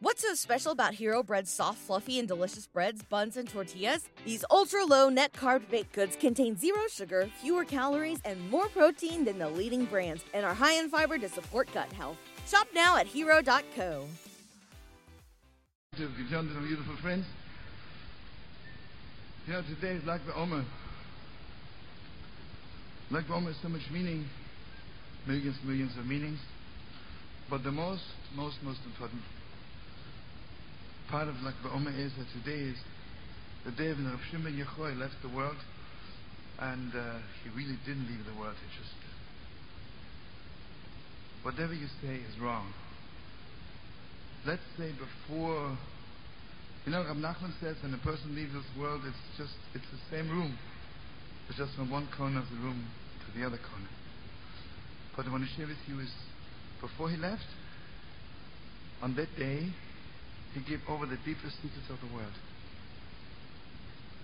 What's so special about Hero Bread's soft, fluffy, and delicious breads, buns, and tortillas? These ultra low net carb baked goods contain zero sugar, fewer calories, and more protein than the leading brands, and are high in fiber to support gut health. Shop now at hero.co. To John and beautiful friends, know, today is Lag BaOmer. Lag BaOmer has so much meaning, millions, millions of meanings, but the most, most, most important part of Lag BaOmer is that today is the day when Rav Shimon Yochai left the world, and uh, he really didn't leave the world. He just whatever you say is wrong. Let's say before, you know, Rav Nachman says when a person leaves this world, it's just it's the same room, it's just from one corner of the room to the other corner. But I want to share with you is before he left, on that day, he gave over the deepest secrets of the world.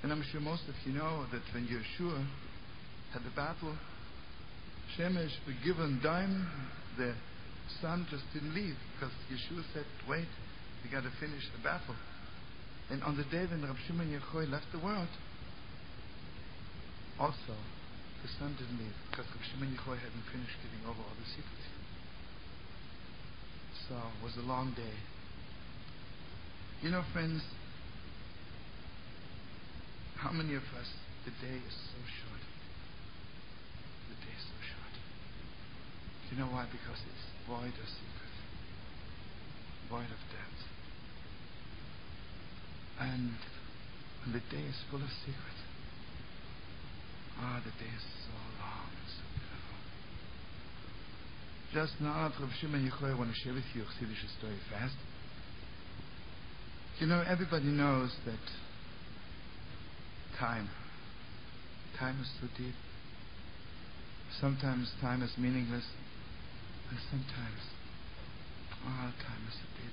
And I'm sure most of you know that when Yeshua had the battle, Shemesh, the given dime, the sun just didn't leave because Yeshua said, wait, we got to finish the battle. And on the day when Rav Shimon Yochai left the world, also the sun didn't leave because Rav Shimon Yochai hadn't finished giving over all the secrets. So it was a long day. You know, friends, how many of us, the day is so short? The day is so short. You know why? Because it's void of secret, void of depth. And when the day is full of secret, ah, the day is so long and so beautiful. Just now, Rav Shimon Yochai, I want to share with you a Chassidish story fast. You know, everybody knows that time, time is so deep. Sometimes time is meaningless, and sometimes, oh, time is so deep.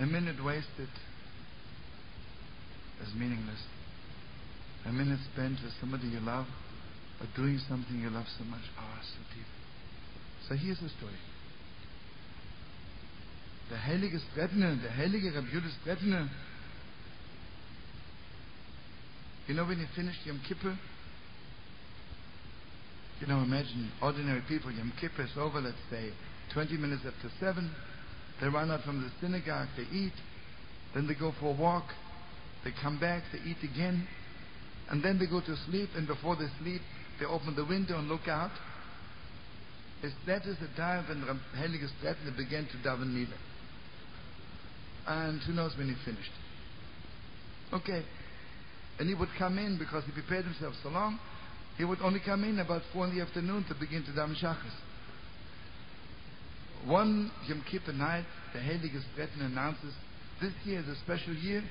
A minute wasted is meaningless. A minute spent with somebody you love, or doing something you love so much, oh, so deep. So here's the story der heilige Stretne, der heilige Rabbi Judas Stretne. You know when he finished Yom Kippur? You know, imagine ordinary people, Yom Kippur is over, let's say 20 minutes after 7. They run out from the synagogue, they eat, then they go for a walk, they come back, they eat again, and then they go to sleep, and before they sleep, they open the window and look out. That is the time when the Heilige Stretne began to daven nieder and who knows when he finished. Okay. And he would come in because he prepared himself so long. He would only come in about four in the afternoon to begin to daven. One Yom Kippur night, the Heilige Stretton announces, this year is a special year.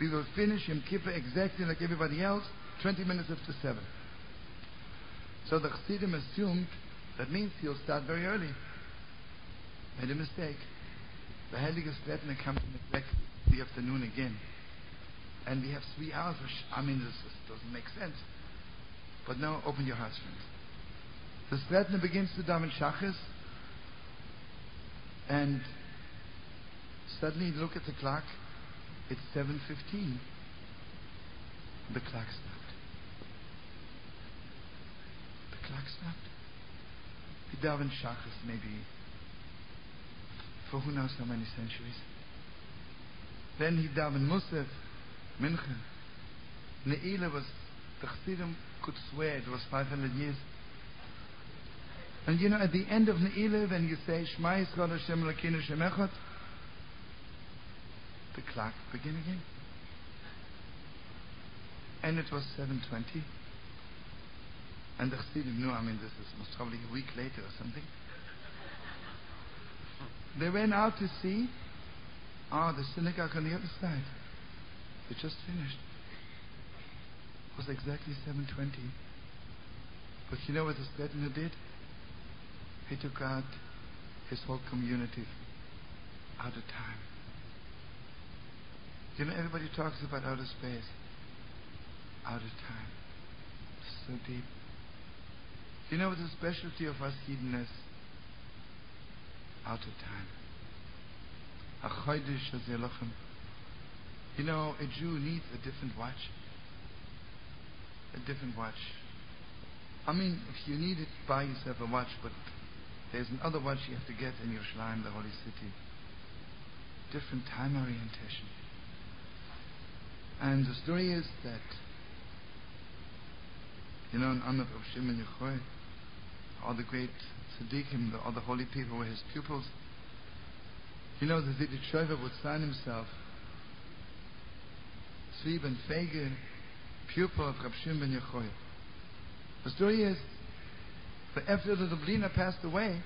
We will finish Yom Kippur exactly like everybody else, 20 minutes after 7. So the Chassidim assumed that means he'll start very early. Made a mistake. The Heilige Stretner comes in exactly the afternoon again. And we have three hours. Which, I mean, this, this doesn't make sense. But now, open your hearts, friends. The Stretner begins to daven shachas. And suddenly, look at the clock. It's 7.15. The clock stopped. The clock stopped. We daven shachas maybe for who knows how many centuries. Then he davened Musaf, Mincha. Ne'ilah was, the Chassidim could swear it was 500 years. And you know, at the end of Ne'ilah, when you say, Shema Yisrael Hashem Lakinu Shem the clock begin again. And it was 7.20. And the Chassidim knew, I mean, this is most probably a week later or something. They went out to see. Ah, the synagogue on the other side. It just finished. It was exactly 7.20. But you know what the Stretner did? He took out his whole community out of time. You know, everybody talks about outer space. Out of time. So deep. You know what the specialty of us Eden is? Out of time. You know, a Jew needs a different watch. A different watch. I mean, if you need it, buy yourself a watch, but there's another watch you have to get in Yerushalayim, the holy city. Different time orientation. And the story is that, you know, in honor of Shimon Yochai, all the great tzaddikim, the, the holy people were his pupils. You know, the Zidit would sign himself, Zvi ben Fege, pupil of Rab ben Yochai. The story is that after the Lubliner passed away,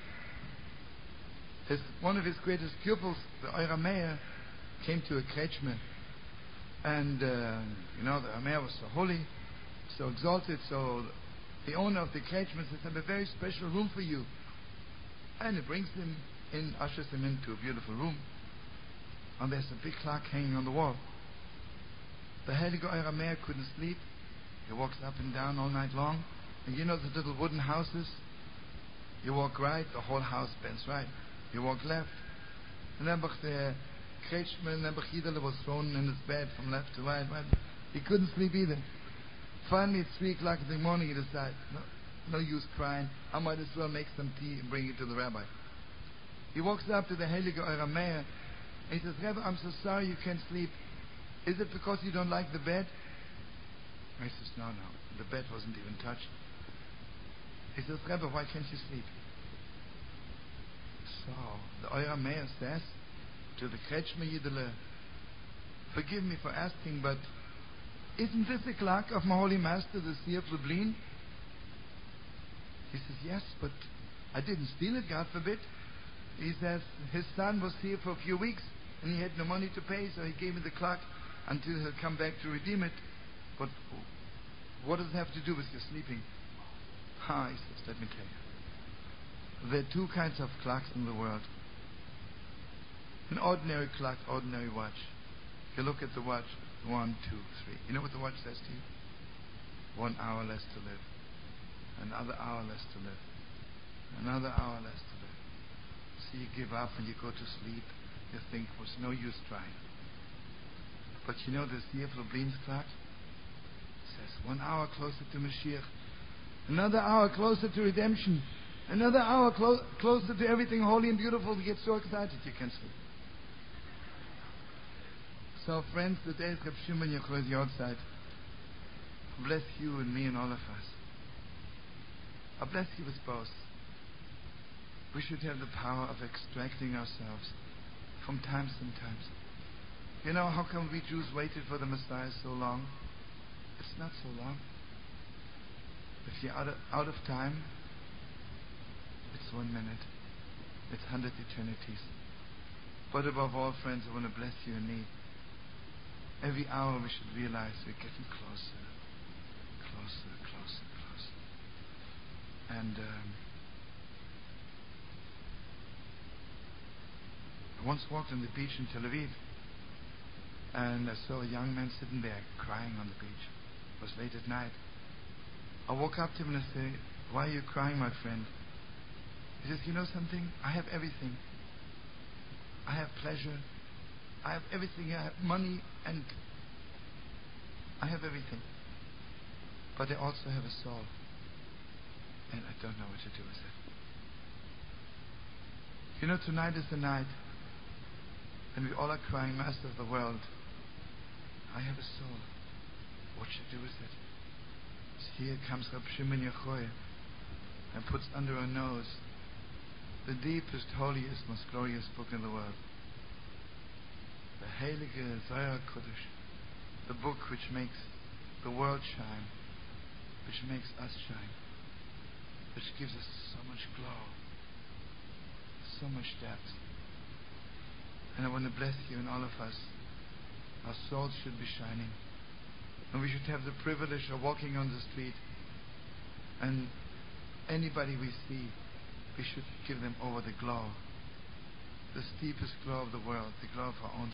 his, one of his greatest pupils, the Eira Meir, came to a Kretschmer. And, uh, you know, the Meir was so holy, so exalted, so the owner of the Kretschmer says, I have a very special room for you. And he brings him in, ushers him into a beautiful room. And there's a big clock hanging on the wall. The Heilige Eira couldn't sleep. He walks up and down all night long. And you know the little wooden houses? You walk right, the whole house bends right. You walk left. And then the Kretschmer and Yiddele was thrown in his bed from left to right. right. He couldn't sleep either. Finally, at 3 o'clock in the morning, he decided, no, no use crying. I might as well make some tea and bring it to the rabbi. He walks up to the Heilige Eira and he says, Rabbi, I'm so sorry you can't sleep. Is it because you don't like the bed? He says, No, no. The bed wasn't even touched. He says, Rabbi, why can't you sleep? So, the Eira Meir says to the Kretschmer Yiddele, Forgive me for asking, but isn't this the clock of my Holy Master, the Seer of Lublin? He says, Yes, but I didn't steal it, God forbid. He says, His son was here for a few weeks and he had no money to pay, so he gave me the clock until he'll come back to redeem it. But what does it have to do with your sleeping? Ah, he says, let me tell you. There are two kinds of clocks in the world. An ordinary clock, ordinary watch. You look at the watch, one, two, three. You know what the watch says to you? One hour less to live. Another hour less to live. Another hour less to live. So you give up and you go to sleep. You think it was no use trying. But you know this year for clock? says one hour closer to Mashiach. Another hour closer to redemption. Another hour clo- closer to everything holy and beautiful. You get so excited you can't sleep. So, friends, today is Reb Shimon Yochai's Yortzeit. Bless you and me and all of us. Bless you with both. We should have the power of extracting ourselves from times and times. You know, how come we Jews waited for the Messiah so long? It's not so long. If you're out of, out of time, it's one minute. It's hundred eternities. But above all, friends, I want to bless you and me. Every hour we should realize we're getting closer, closer, closer, closer. And um, I once walked on the beach in Tel Aviv, and I saw a young man sitting there crying on the beach. It was late at night. I walk up to him and I say, Why are you crying, my friend? He says, You know something? I have everything. I have pleasure. I have everything. I have money and I have everything. But I also have a soul. And I don't know what to do with it. You know, tonight is the night and we all are crying, Master of the world, I have a soul. What should I do with it? So here comes Rab Shimon Yochai and puts under our nose the deepest, holiest, most glorious book in the world. The Heilige Zohar Kodesh, the book which makes the world shine, which makes us shine, which gives us so much glow, so much depth. And I want to bless you and all of us. Our souls should be shining. And we should have the privilege of walking on the street. And anybody we see, we should give them over the glow. The steepest glow of the world, the glow of our own